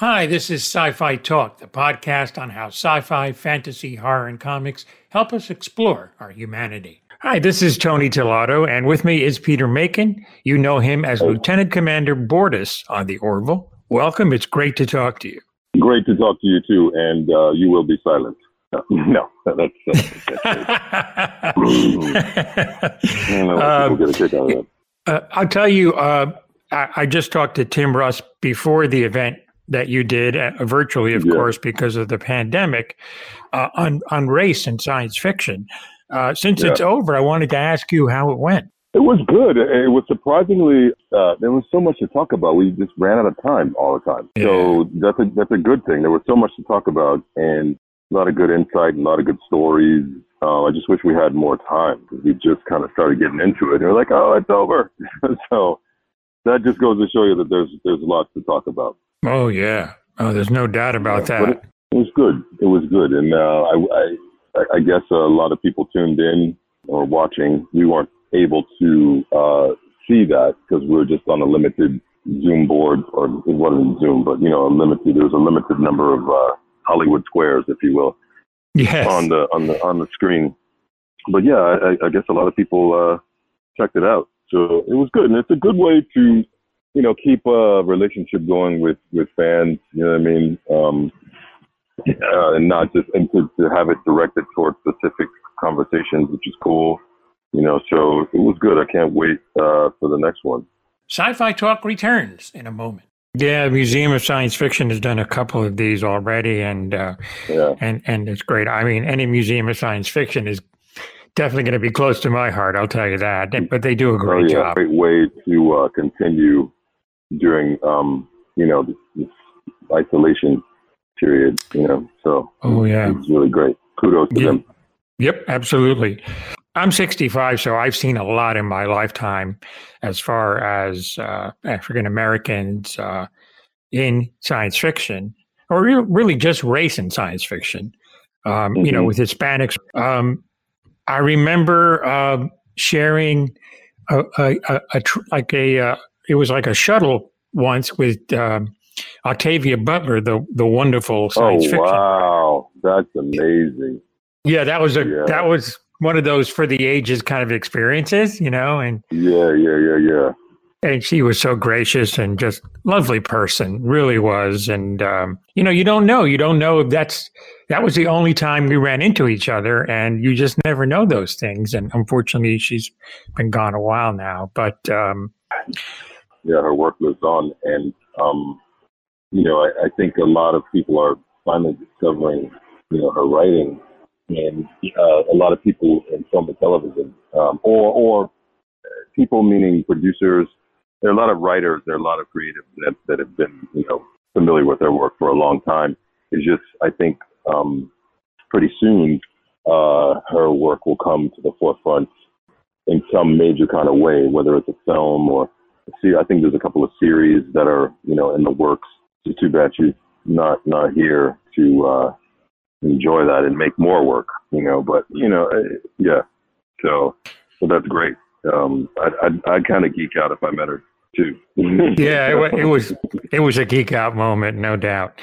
Hi, this is Sci Fi Talk, the podcast on how sci fi, fantasy, horror, and comics help us explore our humanity. Hi, this is Tony Tellado, and with me is Peter Macon. You know him as Lieutenant Commander Bortus on the Orville. Welcome. It's great to talk to you. Great to talk to you too, and uh, you will be silent. No, that's. that's um, uh, I'll tell you, uh, I, I, just talked to Tim Russ before the event that you did uh, virtually, of yeah. course, because of the pandemic, uh, on on race and science fiction. Uh, since yeah. it's over, I wanted to ask you how it went. It was good. It was surprisingly uh, there was so much to talk about. We just ran out of time all the time. Yeah. So that's a that's a good thing. There was so much to talk about and a lot of good insight and a lot of good stories. Uh, I just wish we had more time because we just kind of started getting into it. And we're like, oh, it's over. so that just goes to show you that there's there's lots to talk about. Oh yeah. Oh, there's no doubt about yeah, that. It, it, was good. It was good, and uh, I, I, I guess a lot of people tuned in or watching. We weren't able to uh, see that because we were just on a limited Zoom board, or it wasn't Zoom, but you know, a limited. There was a limited number of uh, Hollywood squares, if you will, yes. on the on the on the screen. But yeah, I, I guess a lot of people uh, checked it out, so it was good, and it's a good way to you know, keep a relationship going with, with fans, you know what I mean? Um, uh, and not just, and to, to have it directed towards specific conversations, which is cool, you know, so it was good. I can't wait uh, for the next one. Sci Fi Talk returns in a moment. Yeah, Museum of Science Fiction has done a couple of these already, and uh, yeah. and and it's great. I mean, any Museum of Science Fiction is definitely going to be close to my heart. I'll tell you that. But they do a great oh, yeah, job. Great way to uh, continue during um, you know this, this, isolation period. You know, so oh yeah, it's really great. Kudos to them. Yep, absolutely. I'm 65, so I've seen a lot in my lifetime as far as uh, African Americans uh, in science fiction, or really just race in science fiction. Um, mm-hmm. You know, mm-hmm. with Hispanics. Um, I remember uh, sharing a, a, a, a tr- like a uh, it was like a shuttle once with um, Octavia Butler, the the wonderful science oh, fiction. Wow, that's amazing. Yeah, that was a yeah. that was one of those for the ages kind of experiences, you know, and yeah, yeah, yeah, yeah. And she was so gracious and just lovely person, really was. And um, you know, you don't know, you don't know if that's that was the only time we ran into each other, and you just never know those things. And unfortunately, she's been gone a while now, but. Um, yeah, her work lives on. And, um, you know, I, I think a lot of people are finally discovering, you know, her writing and uh, a lot of people in film and television, um, or, or people meaning producers. There are a lot of writers, there are a lot of creatives that, that have been, you know, familiar with her work for a long time. It's just, I think, um, pretty soon, uh, her work will come to the forefront in some major kind of way, whether it's a film or see, I think there's a couple of series that are, you know, in the works. It's too bad she's not not here to uh, enjoy that and make more work, you know. But you know, yeah. So, so that's great. Um, I'd I'd, I'd kind of geek out if I met her too. yeah, it, it, was it was a geek out moment, no doubt.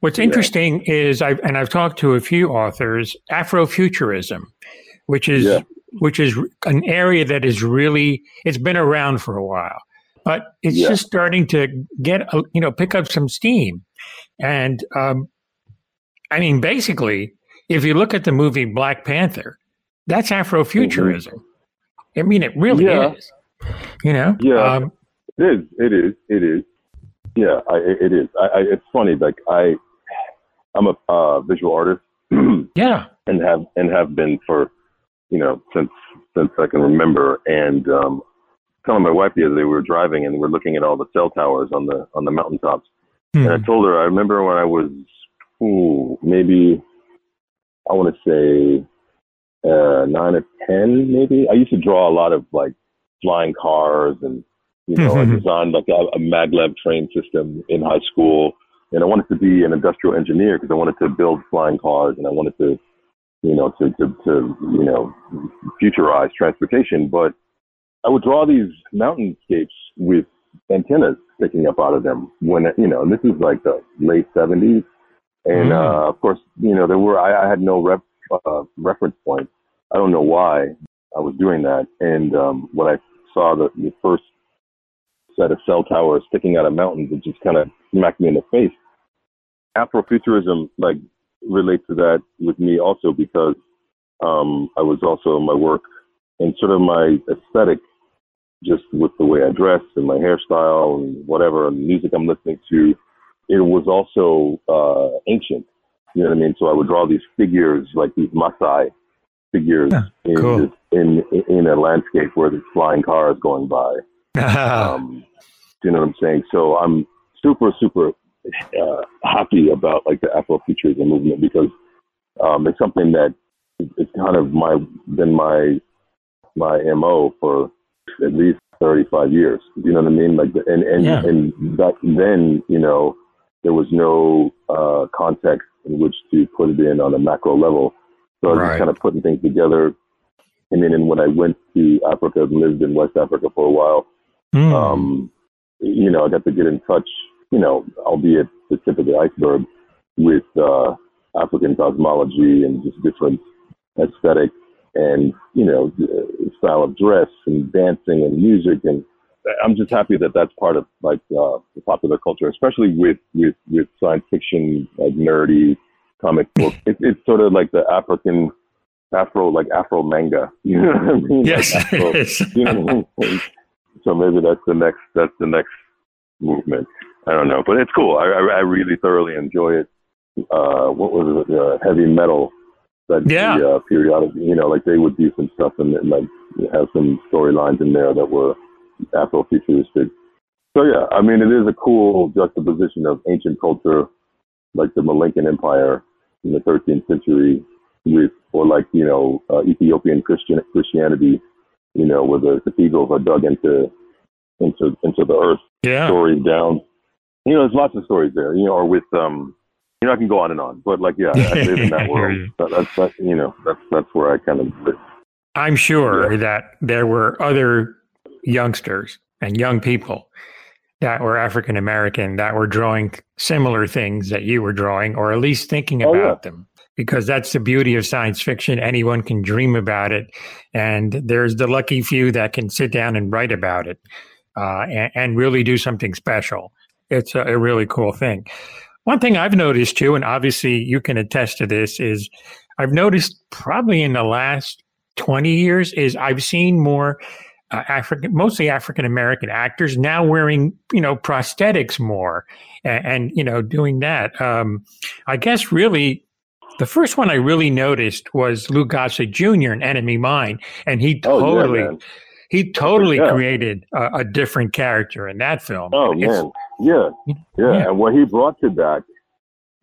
What's interesting yeah. is I've and I've talked to a few authors, Afrofuturism, which is yeah. which is an area that is really it's been around for a while but it's yeah. just starting to get you know pick up some steam. And um, i mean basically if you look at the movie black panther that's afrofuturism. Mm-hmm. i mean it really yeah. is you know? Yeah. Um, it is. It is. It is. Yeah I, it is. I, I, it's funny like i i'm a uh, visual artist. Yeah. And have and have been for you know since since i can remember. And um telling my wife the other day we were driving and we're looking at all the cell towers on the on the mountaintops. Mm. And I told her I remember when I was ooh, maybe I want to say uh, nine or ten, maybe. I used to draw a lot of like flying cars and you know, mm-hmm. I designed like a, a maglev train system in high school. And I wanted to be an industrial engineer because I wanted to build flying cars and I wanted to, you know, to, to, to, you know, futurize transportation. But I would draw these mountainscapes with antennas sticking up out of them when you know this is like the late 70s and mm. uh, of course you know there were i, I had no rep, uh, reference point. I don't know why i was doing that. And um, when i saw the, the first set of cell towers sticking out of mountains it just kind of smacked me in the face. Afrofuturism like relates to that with me also because um, i was also in my work and sort of my aesthetic just with the way I dress and my hairstyle and whatever and the music I'm listening to, it was also uh, ancient. You know what I mean? So I would draw these figures, like these Maasai figures, yeah, in, cool. in in a landscape where there's flying cars going by. um, you know what I'm saying? So I'm super, super uh, happy about like the Afrofuturism movement because um, it's something that it's kind of my been my my mo for at least 35 years. You know what I mean? Like, and and yeah. and back then, you know, there was no uh, context in which to put it in on a macro level. So I was right. just kind of putting things together. And then and when I went to Africa and lived in West Africa for a while, mm. um, you know, I got to get in touch, you know, albeit the tip of the iceberg, with uh, African cosmology and just different aesthetics and you know style of dress and dancing and music and I'm just happy that that's part of like uh, the popular culture, especially with with with science fiction, like nerdy comic book. It, it's sort of like the African Afro, like Afro manga. You know what I mean? Yes. Like Afro, you know So maybe that's the next that's the next movement. I don't know, but it's cool. I I, I really thoroughly enjoy it. Uh, what was it? Uh, heavy metal that yeah. the uh, periodic, you know, like they would do some stuff and, and like have some storylines in there that were Afrofuturistic. So yeah, I mean, it is a cool juxtaposition of ancient culture, like the Malincan Empire in the 13th century, with or like you know uh, Ethiopian Christian Christianity, you know, where the cathedrals are dug into into into the earth, yeah. stories down. You know, there's lots of stories there. You know, or with um, you know, I can go on and on, but like, yeah, I live in that world. That, that's that, you know, that's that's where I kind of live. I'm sure yeah. that there were other youngsters and young people that were African American that were drawing similar things that you were drawing, or at least thinking about oh, yeah. them. Because that's the beauty of science fiction. Anyone can dream about it. And there's the lucky few that can sit down and write about it uh, and, and, really do something special. It's a, a really cool thing. One thing I've noticed too, and obviously you can attest to this, is I've noticed probably in the last 20 years is I've seen more uh, African, mostly African American actors now wearing, you know, prosthetics more and, and you know, doing that. Um, I guess really the first one I really noticed was Lou Gossett Jr. in Enemy Mine. And he totally, oh, yeah, he totally yeah. created a, a, different character in that film. Oh, it's, man. Yeah, yeah, yeah, and what he brought to that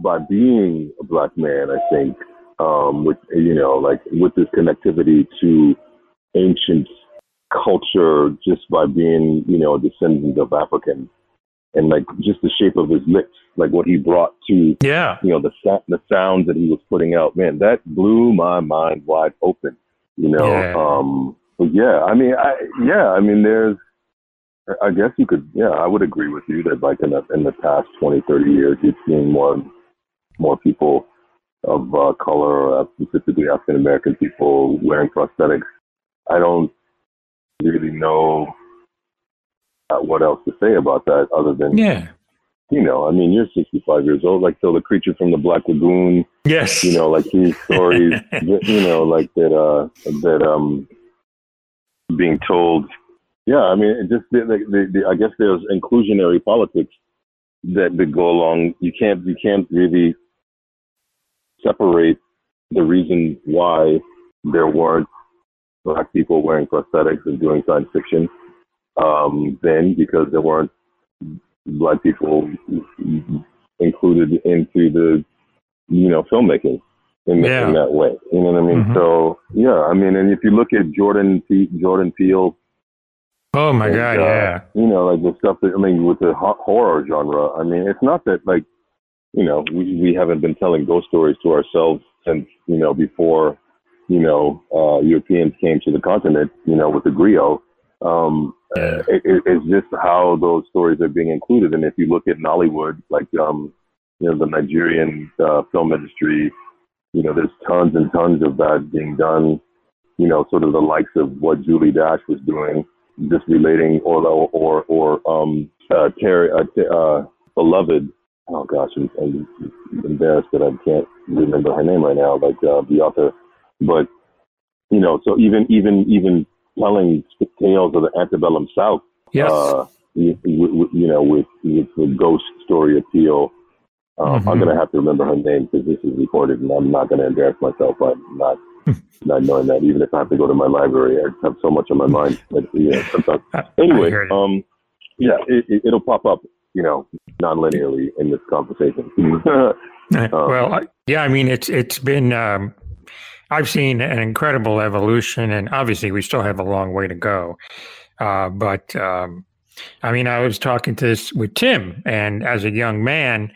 by being a black man, I think, um, with you know, like with this connectivity to ancient culture, just by being you know a descendant of Africans, and like just the shape of his lips, like what he brought to, yeah, you know, the the sounds that he was putting out, man, that blew my mind wide open. You know, yeah. um, but yeah, I mean, I yeah, I mean, there's I guess you could, yeah, I would agree with you that like in the in the past 20, 30 years, you've seen more more people of uh, color, uh, specifically African American people, wearing prosthetics. I don't really know uh, what else to say about that other than yeah. You know, I mean, you're 65 years old, like so the creature from the Black Lagoon. Yes. You know, like these stories, you know, like that, uh, that, um, being told yeah, I mean, just the, the, the, I guess there's inclusionary politics that, that go along. You can't you can't really separate the reason why there weren't black people wearing prosthetics and doing science fiction um, then because there weren't black people included into the you know filmmaking in, yeah. in that way. You know what I mean? Mm-hmm. So yeah, I mean, and if you look at Jordan P- Jordan Peele Oh my and, god, uh, yeah. You know, like the stuff that I mean, with the horror genre. I mean, it's not that like, you know, we we haven't been telling ghost stories to ourselves since you know before, you know, uh, Europeans came to the continent. You know, with the griot. Um, it, it's just how those stories are being included. And if you look at Nollywood, like um, you know the Nigerian uh, film industry, you know there's tons and tons of that being done. You know, sort of the likes of what Julie Dash was doing, just relating, or or or um, uh, Terry, uh, uh, beloved. Oh gosh, I'm, I'm embarrassed that I can't remember her name right now. Like uh, the author, but you know, so even even even telling tales of the antebellum South. Yes. Uh, you, you, know, with, with the ghost story appeal. Um, mm-hmm. I'm going to have to remember her name because this is recorded, and I'm not going to embarrass myself by not not knowing that. Even if I have to go to my library, I have so much on my mind. But, yeah, sometimes. Anyway, um, yeah, it, will it, pop up, you know, non-linearly in this conversation. um, well, yeah, I mean, it's it's been um, I've seen an incredible evolution, and obviously we still have a long way to go. Uh, but um, I mean, I was talking to this with Tim, and as a young man,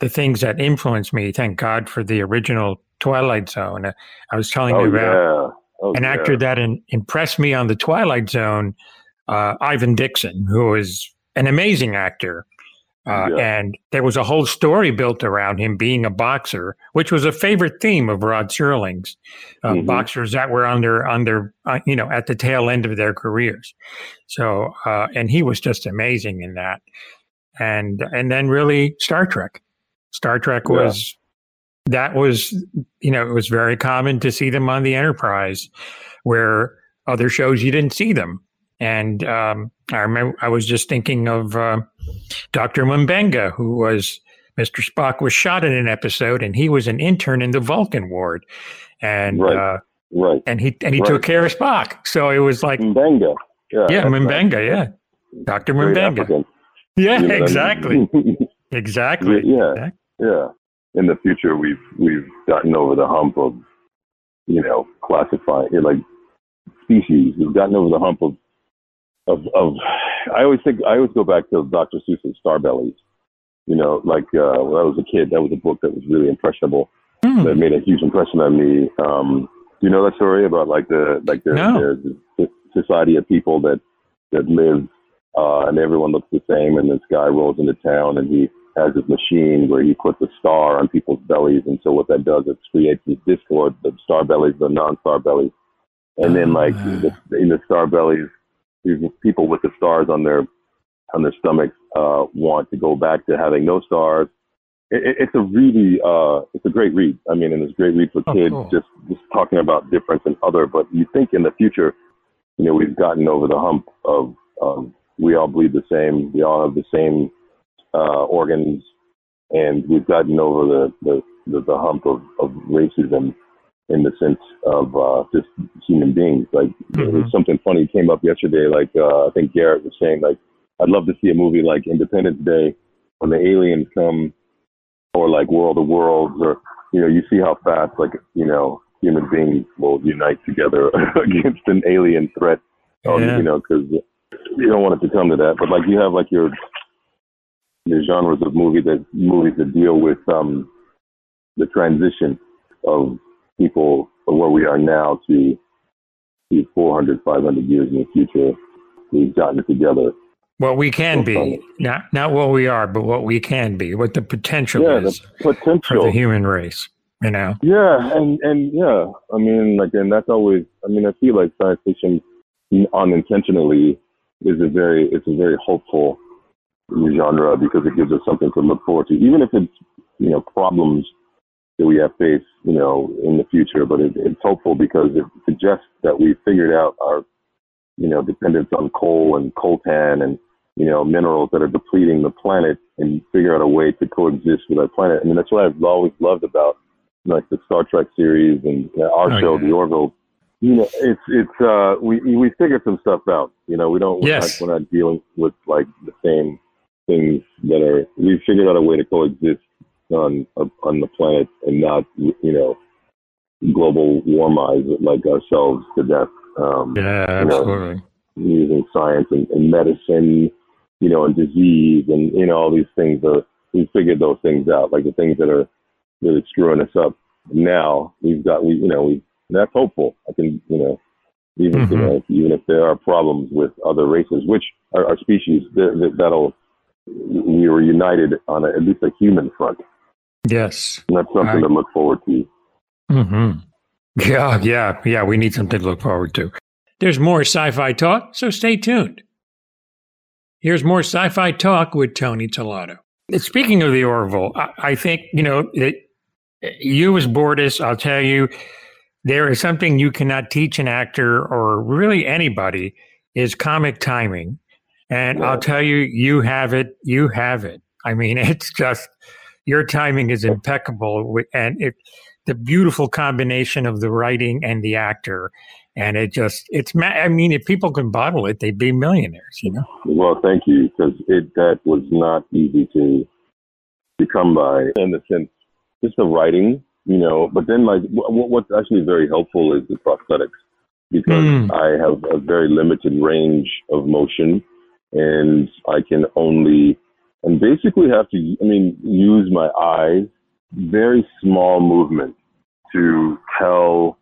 the things that influenced me. Thank God for the original Twilight Zone. I was telling oh, you about yeah. oh, an yeah. actor that in, impressed me on the Twilight Zone, uh, Ivan Dixon, who was an amazing actor. Uh, yeah. And there was a whole story built around him being a boxer, which was a favorite theme of Rod Serling's uh, mm-hmm. boxers that were under under uh, you know at the tail end of their careers. So uh, and he was just amazing in that. And and then really Star Trek. Star Trek was. That was you know it was very common to see them on the Enterprise, where other shows you didn't see them. And um, I remember I was just thinking of uh, Dr. Mbenga, who was Mr. Spock was shot in an episode, and he was an intern in the Vulcan ward, and right, uh, right. and he and he right. took care of Spock. So it was like Mbenga, yeah, yeah Mbenga, yeah, Dr. Mbenga, yeah, exactly, exactly, yeah, yeah. In the future, we've we've gotten over the hump of you know classifying like species. We've gotten over the hump of of, of I always think I always go back to Dr. Seuss's Starbellies. You know, like uh, when I was a kid, that was a book that was really impressionable. Mm. That made a huge impression on me. Um, do you know that story about like the like the, no. the society of people that that live uh, and everyone looks the same, and this guy rolls into town and he has this machine where he puts a star on people's bellies, and so what that does is creates this discord, the star bellies, the non-star bellies, and then like uh. the, in the star bellies these people with the stars on their on their stomachs uh, want to go back to having no stars. It, it's a really uh, it's a great read. I mean, and it's a great read for oh, kids. Cool. Just just talking about difference and other. But you think in the future, you know, we've gotten over the hump of um, we all bleed the same. We all have the same uh, organs, and we've gotten over the the, the, the hump of, of racism in the sense of uh, just human beings. Like mm-hmm. something funny came up yesterday. Like uh, I think Garrett was saying, like I'd love to see a movie like Independence Day when the aliens come, or like World of Worlds, or you know, you see how fast like you know human beings will unite together against an alien threat. Um, yeah. You know, because you don't want it to come to that. But like you have like your your genres of movie that movies that deal with um the transition of people from where we are now to, to 400, 500 years in the future. We've gotten it together. What we can be, not not what we are, but what we can be, what the potential yeah, is the potential. for the human race. You know. Yeah, and and yeah, I mean, like, and that's always. I mean, I feel like science fiction, unintentionally, is a very it's a very hopeful genre because it gives us something to look forward to, even if it's you know problems that we have faced, you know, in the future. But it, it's hopeful because it suggests that we figured out our, you know, dependence on coal and coltan and you know minerals that are depleting the planet, and figure out a way to coexist with our planet. I mean, that's what I've always loved about like the Star Trek series and our oh, show, yeah. The Orville. You know, it's it's uh we we figured some stuff out. You know, we don't we're, yes. not, we're not dealing with like the same things that are. we've figured out a way to coexist on on the planet and not you know global warmize like ourselves to death. Um, yeah, absolutely. You know, using science and, and, medicine, you know, and disease and you know all these things. Are, we figured those things out, like the things that are really screwing us up. Now we've got we you know we that's hopeful. I can you know even mm-hmm. you know, even if there are problems with other races, which are, are species that, that'll we were united on a, at least a human front. Yes, and that's something I, to look forward to. Mm-hmm. Yeah, yeah, yeah. We need something to look forward to. There's more sci-fi talk, so stay tuned. Here's more sci-fi talk with Tony Tellado. Speaking of the Orville, I, I think you know it, you as Bortus. I'll tell you, there is something you cannot teach an actor or really anybody is comic timing. And yeah. I'll tell you, you have it. You have it. I mean, it's just your timing is impeccable, and it the beautiful combination of the writing and the actor. And it just, it's, I mean, if people can bottle it, they'd be millionaires, you know? Well, thank you, because it, that was not easy to, to come by in the sense, just the writing, you know, but then like what, what's actually very helpful is the prosthetics because mm. I have a very limited range of motion and I can only, and basically have to, I mean, use my eyes very small movement to tell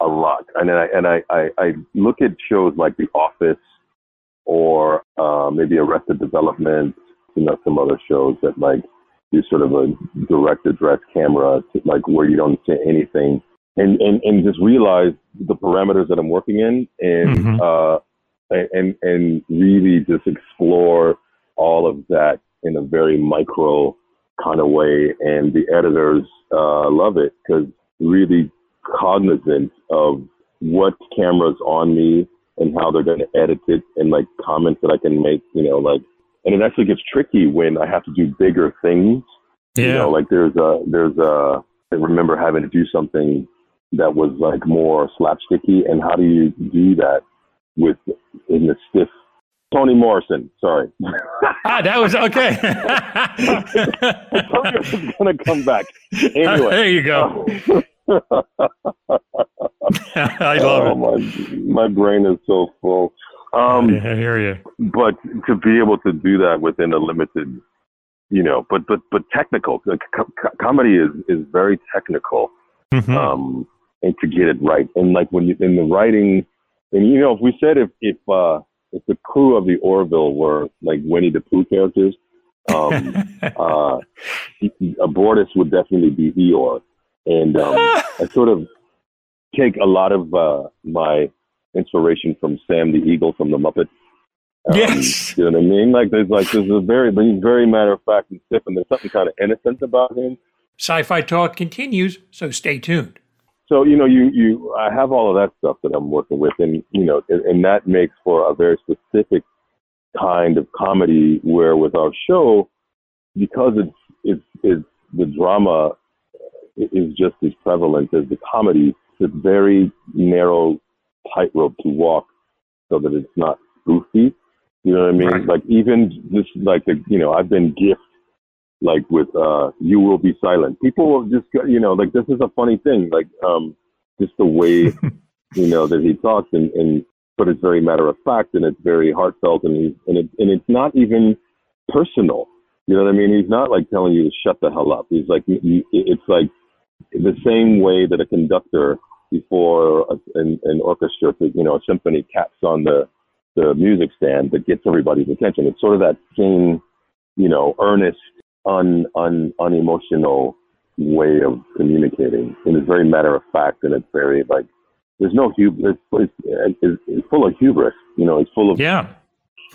a lot. And I and I, I, I look at shows like The Office or uh, maybe Arrested Development, you know, some other shows that like do sort of a direct address camera, to, like where you don't say anything, and and and just realize the parameters that I'm working in, and mm-hmm. uh, and and really just explore all of that in a very micro kind of way, and the editors uh, love it because really cognizant of what cameras on me and how they're going to edit it and like comments that I can make, you know, like, and it actually gets tricky when I have to do bigger things. Yeah. You know, like there's a, there's a, I remember having to do something that was like more slapsticky and how do you do that with in the stiff Toni Morrison. Sorry. ah, that was okay. I told you it was going to come back. Anyway, there you go. I love oh, it. My, my brain is so full. Um, I hear you. But to be able to do that within a limited, you know, but but but technical. Co- comedy is is very technical, mm-hmm. um, and to get it right. And like when you in the writing, and you know, if we said if if uh, if the crew of the Orville were like Winnie the Pooh characters, um, uh, Bortus would definitely be Eeyore. And um, I sort of take a lot of uh, my inspiration from Sam the Eagle from the Muppets. Um, yes, you know what I mean. Like there's like there's a very very matter of fact and stiff, and there's something kind of innocent about him. Sci-fi talk continues, so stay tuned. So you know, you you I have all of that stuff that I'm working with, and you know, and, and that makes for a very specific kind of comedy. Where with our show, because it's it's it's the drama is just as prevalent as the comedy. It's a very narrow tightrope to walk so that it's not goofy. You know what I mean? Right. Like even just like the you know I've been gift like with uh you will be silent. People will just you know like this is a funny thing like um just the way you know that he talks and and but it's very matter of fact and it's very heartfelt and he's and it and it's not even personal. You know what I mean? He's not like telling you to shut the hell up. He's like it's like the same way that a conductor before a, an, an orchestra, you know, a symphony caps on the, the music stand that gets everybody's attention. It's sort of that same, you know, earnest, un, un, unemotional way of communicating. And it's very matter of fact and it's very like, there's no hubris. It's, it's, it's full of hubris. You know, it's full of yeah.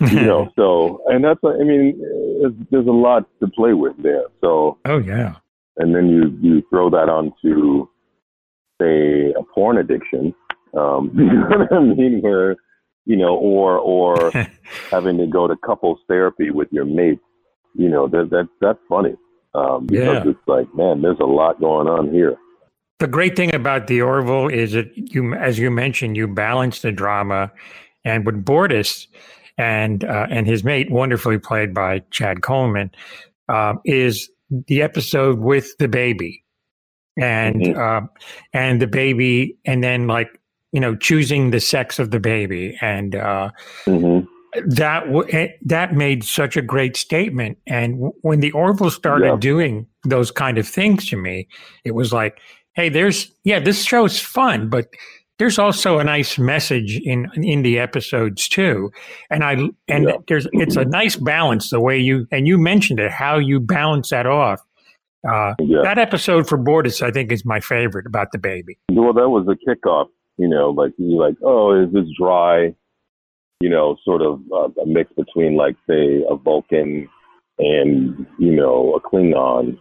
you know, so and that's I mean, there's a lot to play with there. So oh yeah, and then you you throw that onto say a porn addiction um you know what i mean where you know or or having to go to couples therapy with your mate you know that that that's funny um because yeah. it's like man there's a lot going on here the great thing about the Orville is that you, as you mentioned, you balance the drama, and with Bortus and uh, and his mate, wonderfully played by Chad Coleman, uh, is the episode with the baby and mm-hmm. uh, and the baby and then like you know choosing the sex of the baby and uh, mm-hmm. That w- eh, that made such a great statement and w- when the orville started yeah. doing those kind of things to me it was like hey there's yeah this show's fun but there's also a nice message in in the episodes too, and I and yeah. there's it's a nice balance the way you and you mentioned it how you balance that off. Uh, yeah. That episode for Bortus, I think, is my favorite about the baby. Well, that was the kickoff. You know, like you like, oh, is this dry? You know, sort of uh, a mix between like say a Vulcan and you know a Klingon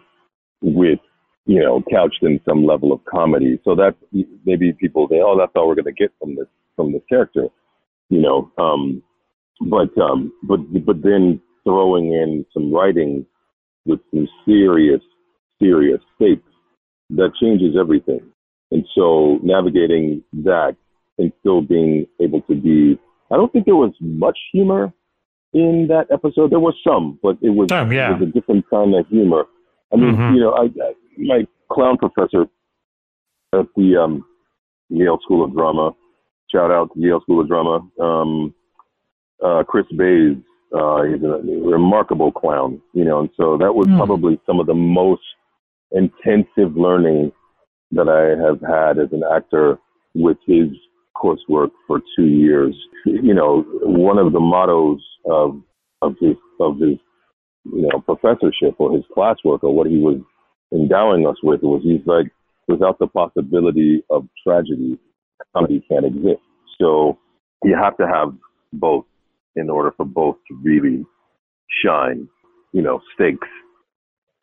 with you know, couched in some level of comedy. So that's maybe people say, oh, that's all we're going to get from this from this character, you know. Um, but um, but but then throwing in some writing with some serious serious stakes that changes everything. And so navigating that and still being able to be, I don't think there was much humor in that episode. There was some, but it was, some, yeah. it was a different kind of humor. I mean, mm-hmm. you know, I, I my clown professor at the um, Yale School of Drama. Shout out to Yale School of Drama. Um, uh, Chris Bayes, uh, he's a remarkable clown, you know, and so that was mm. probably some of the most intensive learning that I have had as an actor with his coursework for two years. You know, one of the mottos of of his of his you know professorship or his classwork or what he was endowing us with was he's like, without the possibility of tragedy, comedy can't exist. So you have to have both in order for both to really shine. You know, stakes.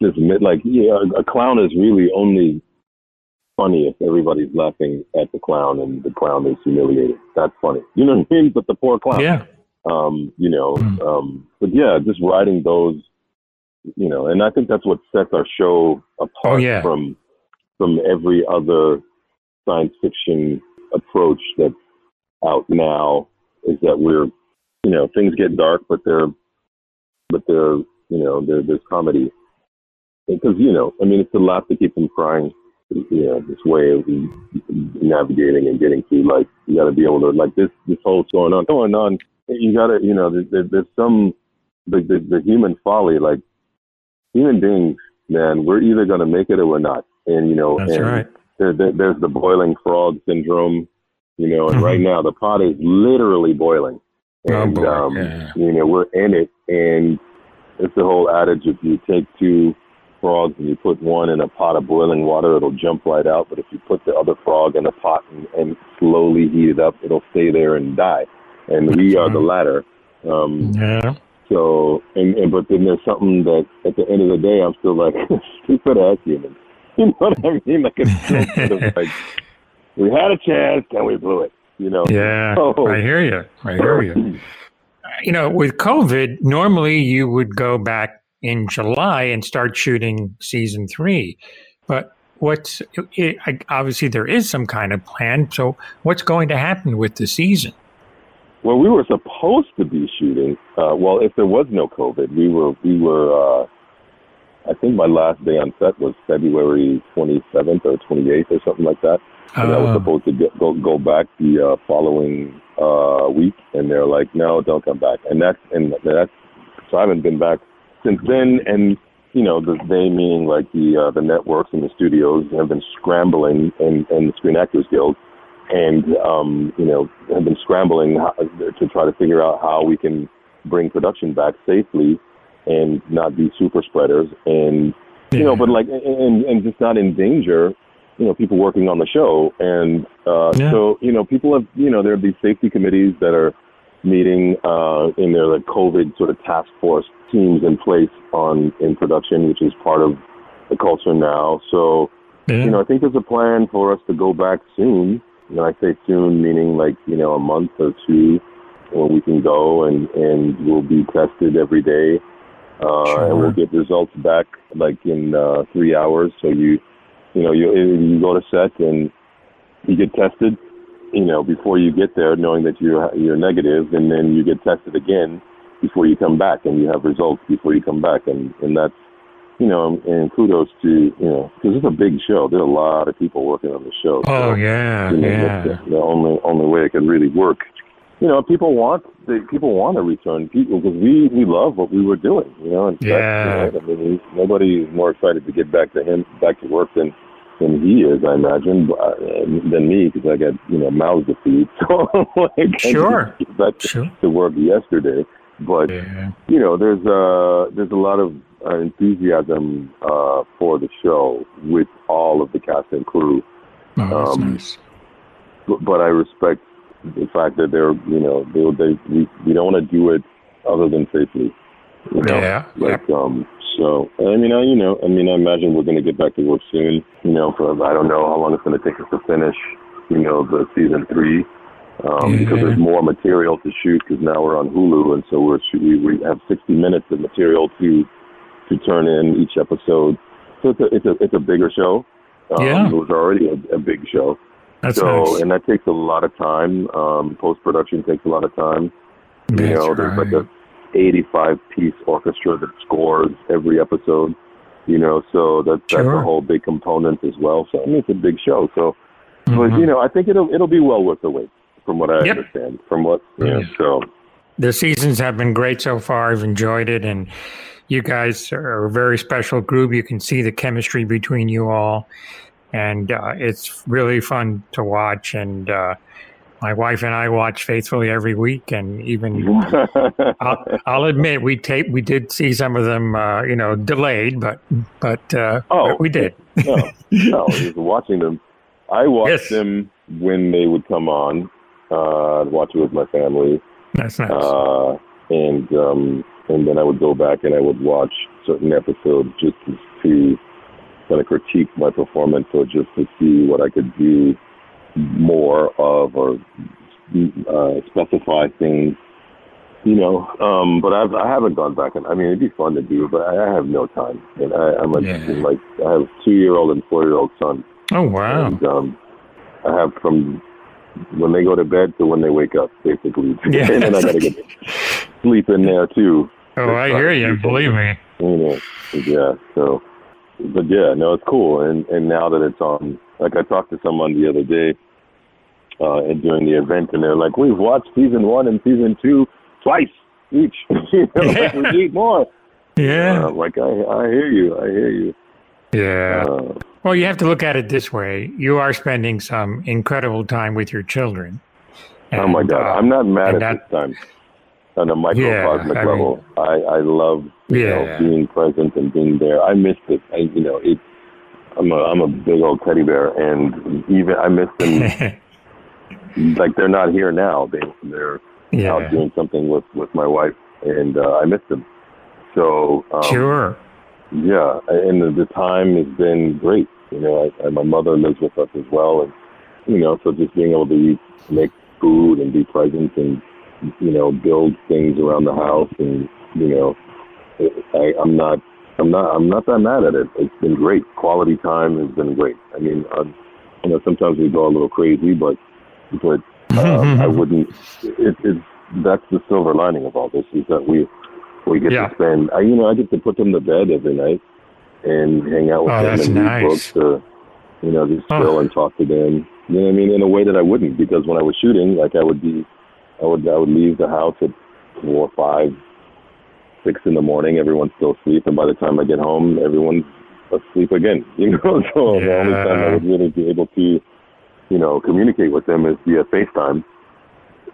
Just like yeah, a clown is really only funny if everybody's laughing at the clown and the clown is humiliated. That's funny. You know what I mean? But the poor clown. Yeah. Um, you know, mm. um, but yeah, just writing those you know, and I think that's what sets our show apart oh, yeah. from from every other science fiction approach that's out now is that we're you know things get dark but they're but they're you know there there's comedy because you know I mean it's the laugh to keep them crying you know this way of navigating and getting through like you got to be able to like this this whole going on going on you got to you know there, there's some the, the the human folly like human beings, man, we're either going to make it or we're not. And, you know, That's and right. there, there, there's the boiling frog syndrome, you know, and mm-hmm. right now the pot is literally boiling. And, oh um, yeah. you know, we're in it. And it's the whole adage if you take two frogs and you put one in a pot of boiling water, it'll jump right out. But if you put the other frog in a pot and, and slowly heat it up, it'll stay there and die. And we are the latter. Um, yeah. So, and, and but then there's something that at the end of the day, I'm still like stupid ass human. You know what I mean? Like it's still sort of like we had a chance and we blew it. You know? Yeah, so, I hear you. I hear you. you know, with COVID, normally you would go back in July and start shooting season three, but what's it, obviously there is some kind of plan. So, what's going to happen with the season? Well, we were supposed to be shooting. Uh, well, if there was no COVID, we were we were. Uh, I think my last day on set was February 27th or 28th or something like that. And I was oh. supposed to get, go go back the uh, following uh, week, and they're like, "No, don't come back." And that's and that's so I haven't been back since then. And you know, the, they meaning like the uh, the networks and the studios have been scrambling, and and the Screen Actors Guild and um, you know have been scrambling to try to figure out how we can bring production back safely and not be super spreaders and you yeah. know but like and and just not endanger you know people working on the show and uh yeah. so you know people have you know there are these safety committees that are meeting uh in their like covid sort of task force teams in place on in production which is part of the culture now so yeah. you know i think there's a plan for us to go back soon you know, I say soon, meaning like, you know, a month or two where we can go and, and we'll be tested every day. Uh, sure. and we'll get results back like in uh, three hours. So you, you know, you, you go to set and you get tested, you know, before you get there, knowing that you're, you're negative, and then you get tested again before you come back and you have results before you come back. And, and that's, you know, and kudos to you know because it's a big show. There's a lot of people working on the show. Oh so, yeah, you know, yeah. The, the, only only way it can really work. You know, people want they, people want to return people because we we love what we were doing. You know, and yeah. Fact, you know, I mean, nobody is more excited to get back to him back to work than than he is, I imagine, uh, than me because I got you know mouths to feed. So like, sure, I back sure. to work yesterday, but Yeah. you know, there's uh there's a lot of uh, enthusiasm uh, for the show with all of the cast and crew. Oh, Um, nice. But, but I respect the fact that they're you know they they we, we don't want to do it other than safely. Know? Yeah. Like um. So I mean, I you know, I mean, I imagine we're going to get back to work soon. You know, for I don't know how long it's going to take us to finish. You know, the season three. Um, Because there's more material to shoot because now we're on Hulu and so we're we, we have 60 minutes of material to to turn in each episode. So it's a it's a it's a bigger show. Um, Yeah. It was already a, a big show. That's so nice. and that takes a lot of time. Um, Post production takes a lot of time. You That's know, there's like a 85 piece orchestra that scores every episode. You know, so that's that's Sure. a whole big component as well. So I mean, it's a big show. So, but Mhm. you know, I think it'll it'll be well worth the wait, from what I Yep. understand. From what you know, Yeah. so the seasons have been great so far. I've enjoyed it, and you guys are a very special group. You can see the chemistry between you all, and uh, it's really fun to watch. And uh, my wife and I watch faithfully every week, and even I'll, I'll admit we tape we did see some of them, uh, you know, delayed, but but, uh, Oh. but we did. no, no, just watching them. I watched Yes. them when they would come on. Uh, I'd watch it with my family, That's nice. uh, and um, and then I would go back and I would watch certain episodes just to, to kind of critique my performance or just to see what I could do more of or uh, specify things. You know, um, but I've I haven't gone back and I mean it'd be fun to do, but I, I have no time, and I, I'm a, Yeah. like I have a two year old and four year old son, oh wow! and um, I have from when they go to bed to when they wake up, basically. Yeah. and then I gotta get sleep in there too. Oh, I hear you. Believe me. You know, yeah. So, but yeah, no, it's cool. And and now that it's on, like I talked to someone the other day, uh, and during the event, and they're like, "We've watched season one and season two twice each. you know, like, we need more." Yeah, Uh, like I, I hear you. I hear you. yeah. Uh, Well, you have to look at it this way. You are spending some incredible time with your children. oh my God, uh, I'm not mad at that- this time. On a microcosmic Yeah, I mean- level, I, I love you Yeah. know being present and being there. I missed it. I, you know, it. I'm a I'm a big old teddy bear, and even I miss them. like they're not here now. They they're yeah, out doing something with with my wife, and uh, I miss them. So um, sure. yeah, and the, the time has been great. You know, I, I, my mother lives with us as well, and you know, so just being able to eat, make food and be present and you know build things around the house, and you know, I, I'm not. I'm not. I'm not that mad at it. It's been great. Quality time has been great. I mean, uh, you know, sometimes we go a little crazy, but but um, I wouldn't. It, it's that's the silver lining of all this is that we we get Yeah. to spend. I you know I get to put them to bed every night and hang out with Oh, them that's and read nice. books or you know just Oh. chill and talk to them. You know what I mean? In a way that I wouldn't because when I was shooting, like I would be, I would I would leave the house at four, or five, six in the morning. Everyone's still asleep, and by the time I get home, everyone's asleep again. You know, so the only time I would really be able to, you know, communicate with them is via FaceTime.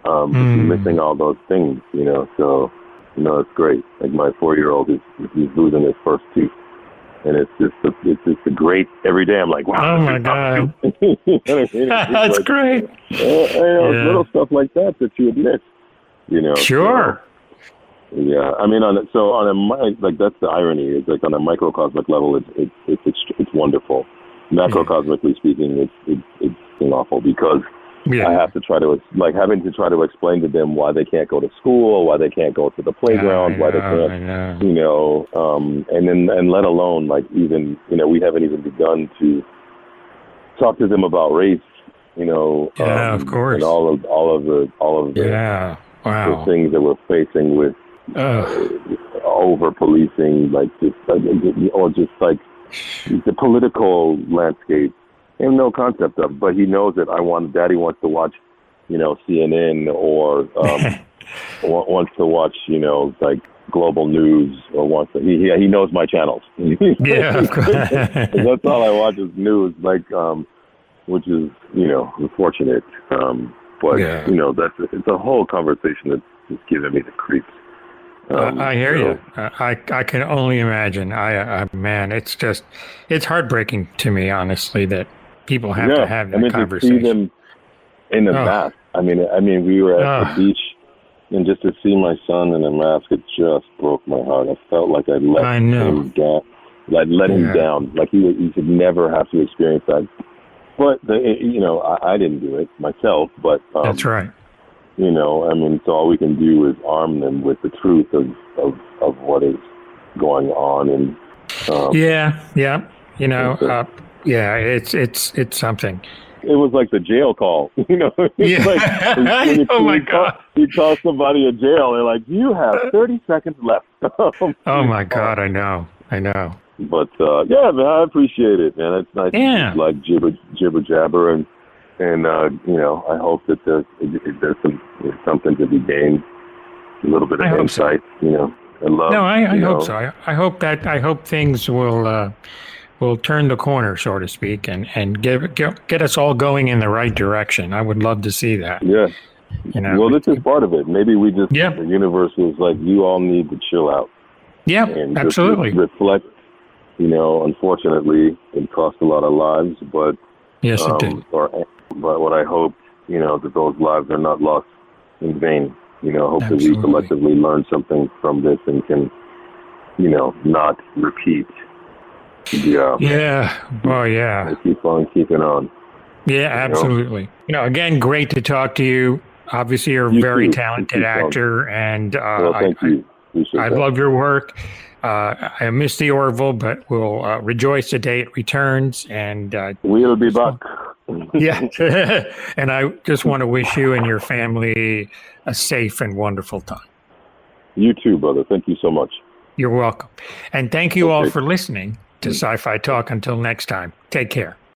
Um, Mm. missing all those things, you know. So, you know, it's great. Like my four-year-old is he's losing his first tooth, and it's just a, it's just a great every day. I'm like, wow. Oh my god, You know I mean? That's like, great. uh, you know, Yeah. little stuff like that that you would miss. You know. Sure. Yeah, I mean, on a- so on a like that's the irony is like on a microcosmic level, it's it's it's it's, it's wonderful. Macrocosmically speaking, it's it's it's awful because I have to try to like having to try to explain to them why they can't go to school, why they can't go to the playground, I why they can't know. you know, um, and then and let alone like even you know we haven't even begun to talk to them about race, you know, Yeah, um, of course. and all of all of the all of the, Yeah. the Wow. things that we're facing with Ugh. over policing, like just like, or just like the political landscape. Have no concept of, but he knows that I want. Daddy wants to watch, you know, CNN or um, wa- wants to watch, you know, like global news or wants to. He he knows my channels. yeah, that's all I watch is news. Like, um, which is you know unfortunate. Um, but yeah. you know that's it's a whole conversation that's just giving me the creeps. Um, I hear so. you. I I can only imagine. I, I man, it's just it's heartbreaking to me, honestly, that people have yeah. to have that I mean, conversation. To see them in a oh. mask. I mean, I mean, we were at oh. the beach, and just to see my son in a mask, it just broke my heart. I felt like I let I him down. I let yeah. him down. Like he he should never have to experience that. But the, you know, I, I didn't do it myself. But um, that's right. You know, I mean, so all we can do is arm them with the truth of of, of what is going on. And um, yeah, yeah, you know, uh, yeah, it's it's it's something it was like the jail call. You know, yeah. like, when you, oh my you god! Call, you call somebody a jail, they're like, "You have 30 seconds left." oh my god! I know, I know. But uh, yeah, man, I appreciate it, man. It's nice, yeah. to like jibber jibber jabber, and and uh, you know, I hope that there's there's some there's something to be gained, a little bit of insight, so. you know, I love. No, I, I hope know. so. I, I hope that I hope things will. Uh, will turn the corner, so to speak, and and get, get get us all going in the right direction. I would love to see that. Yeah. You know, well, this is part of it. Maybe we just yeah. the universe is like you all need to chill out. Yeah, and absolutely. reflect. You know, unfortunately, it cost a lot of lives, but yes, um, it did. Or, but what I hope, you know, that those lives are not lost in vain. You know, hope absolutely. that we collectively learn something from this and can, you know, not repeat yeah. Yeah. Oh, yeah. Keep on keeping on. Yeah, absolutely. You know? you again, great to talk to you. Obviously, you're a you very too. talented actor, and uh, well, I, I, I love your work. Uh, I miss the Orville, but we'll uh, rejoice the day it returns. And uh, we'll be back. Yeah. and I just want to wish you and your family a safe and wonderful time. You too, brother. Thank you so much. You're welcome. And thank you okay. all for listening to Sci Fi Talk. Until next time, take care.